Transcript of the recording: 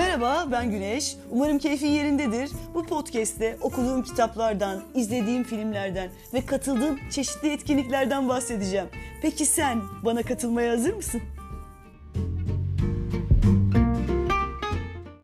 Merhaba ben Güneş. Umarım keyfin yerindedir. Bu podcast'te okuduğum kitaplardan, izlediğim filmlerden ve katıldığım çeşitli etkinliklerden bahsedeceğim. Peki sen bana katılmaya hazır mısın?